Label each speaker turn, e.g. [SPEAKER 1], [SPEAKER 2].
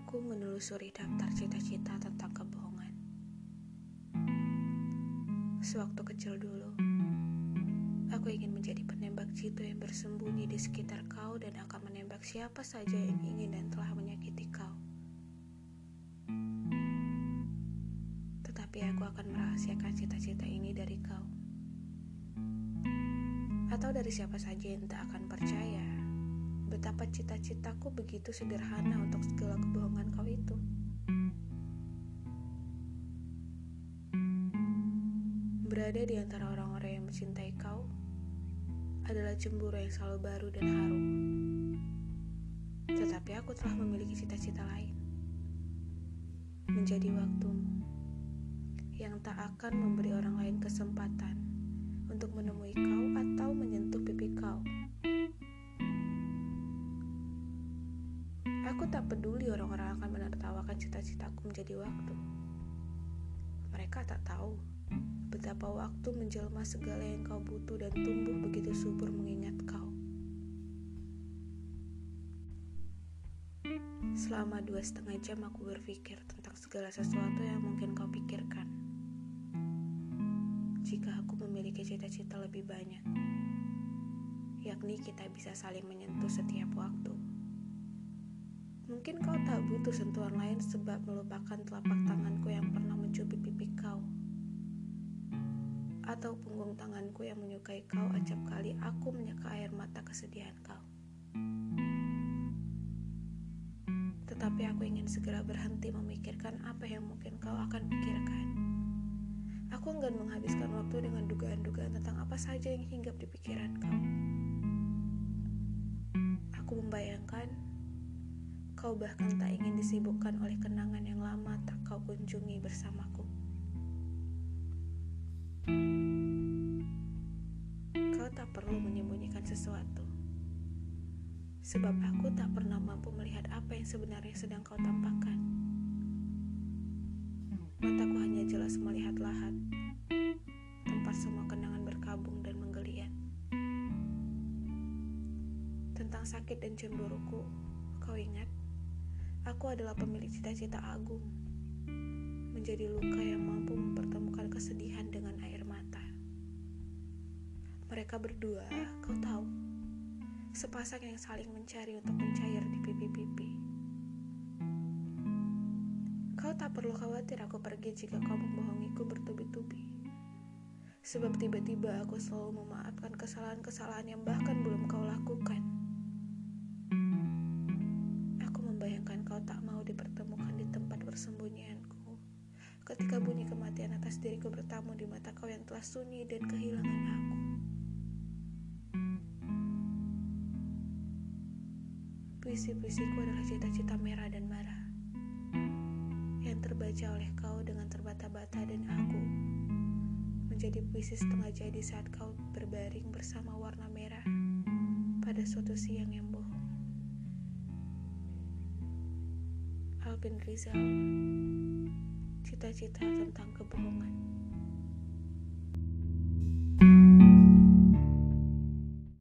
[SPEAKER 1] menelusuri daftar cita-cita tentang kebohongan. Sewaktu kecil dulu, aku ingin menjadi penembak jitu yang bersembunyi di sekitar kau dan akan menembak siapa saja yang ingin dan telah menyakiti kau. Tetapi aku akan merahasiakan cita-cita ini dari kau. Atau dari siapa saja yang tak akan percaya betapa cita-citaku begitu sederhana untuk segala kebohongan kau itu. Berada di antara orang-orang yang mencintai kau adalah cemburu yang selalu baru dan harum. Tetapi aku telah memiliki cita-cita lain. Menjadi waktumu yang tak akan memberi orang lain kesempatan untuk menemui kau atau menyentuh pipi kau. Aku tak peduli orang-orang akan menertawakan cita-citaku menjadi waktu. Mereka tak tahu betapa waktu menjelma segala yang kau butuh dan tumbuh begitu subur mengingat kau. Selama dua setengah jam aku berpikir tentang segala sesuatu yang mungkin kau pikirkan. Jika aku memiliki cita-cita lebih banyak, yakni kita bisa saling menyentuh setiap waktu. Mungkin kau tak butuh sentuhan lain sebab melupakan telapak tanganku yang pernah mencubit pipi kau. Atau punggung tanganku yang menyukai kau acap kali aku menyeka air mata kesedihan kau. Tetapi aku ingin segera berhenti memikirkan apa yang mungkin kau akan pikirkan. Aku enggan menghabiskan waktu dengan dugaan-dugaan tentang apa saja yang hinggap di pikiran kau. Kau bahkan tak ingin disibukkan oleh kenangan yang lama tak kau kunjungi bersamaku. Kau tak perlu menyembunyikan sesuatu, sebab aku tak pernah mampu melihat apa yang sebenarnya sedang kau tampakkan. Mataku hanya jelas melihat lahat, tempat semua kenangan berkabung dan menggeliat. Tentang sakit dan cemburuku, kau ingat? Aku adalah pemilik cita-cita agung, menjadi luka yang mampu mempertemukan kesedihan dengan air mata. Mereka berdua, kau tahu, sepasang yang saling mencari untuk mencair di pipi-pipi. Kau tak perlu khawatir aku pergi jika kau membohongiku bertubi-tubi. Sebab tiba-tiba aku selalu memaafkan kesalahan-kesalahan yang bahkan belum kau lakukan. Ketika bunyi kematian atas diriku bertamu di mata kau yang telah sunyi dan kehilangan aku. Puisi-puisiku adalah cita-cita merah dan marah yang terbaca oleh kau dengan terbata-bata dan aku menjadi puisi setengah jadi saat kau berbaring bersama warna merah pada suatu siang yang bohong. Alvin Rizal Cita-cita tentang kebohongan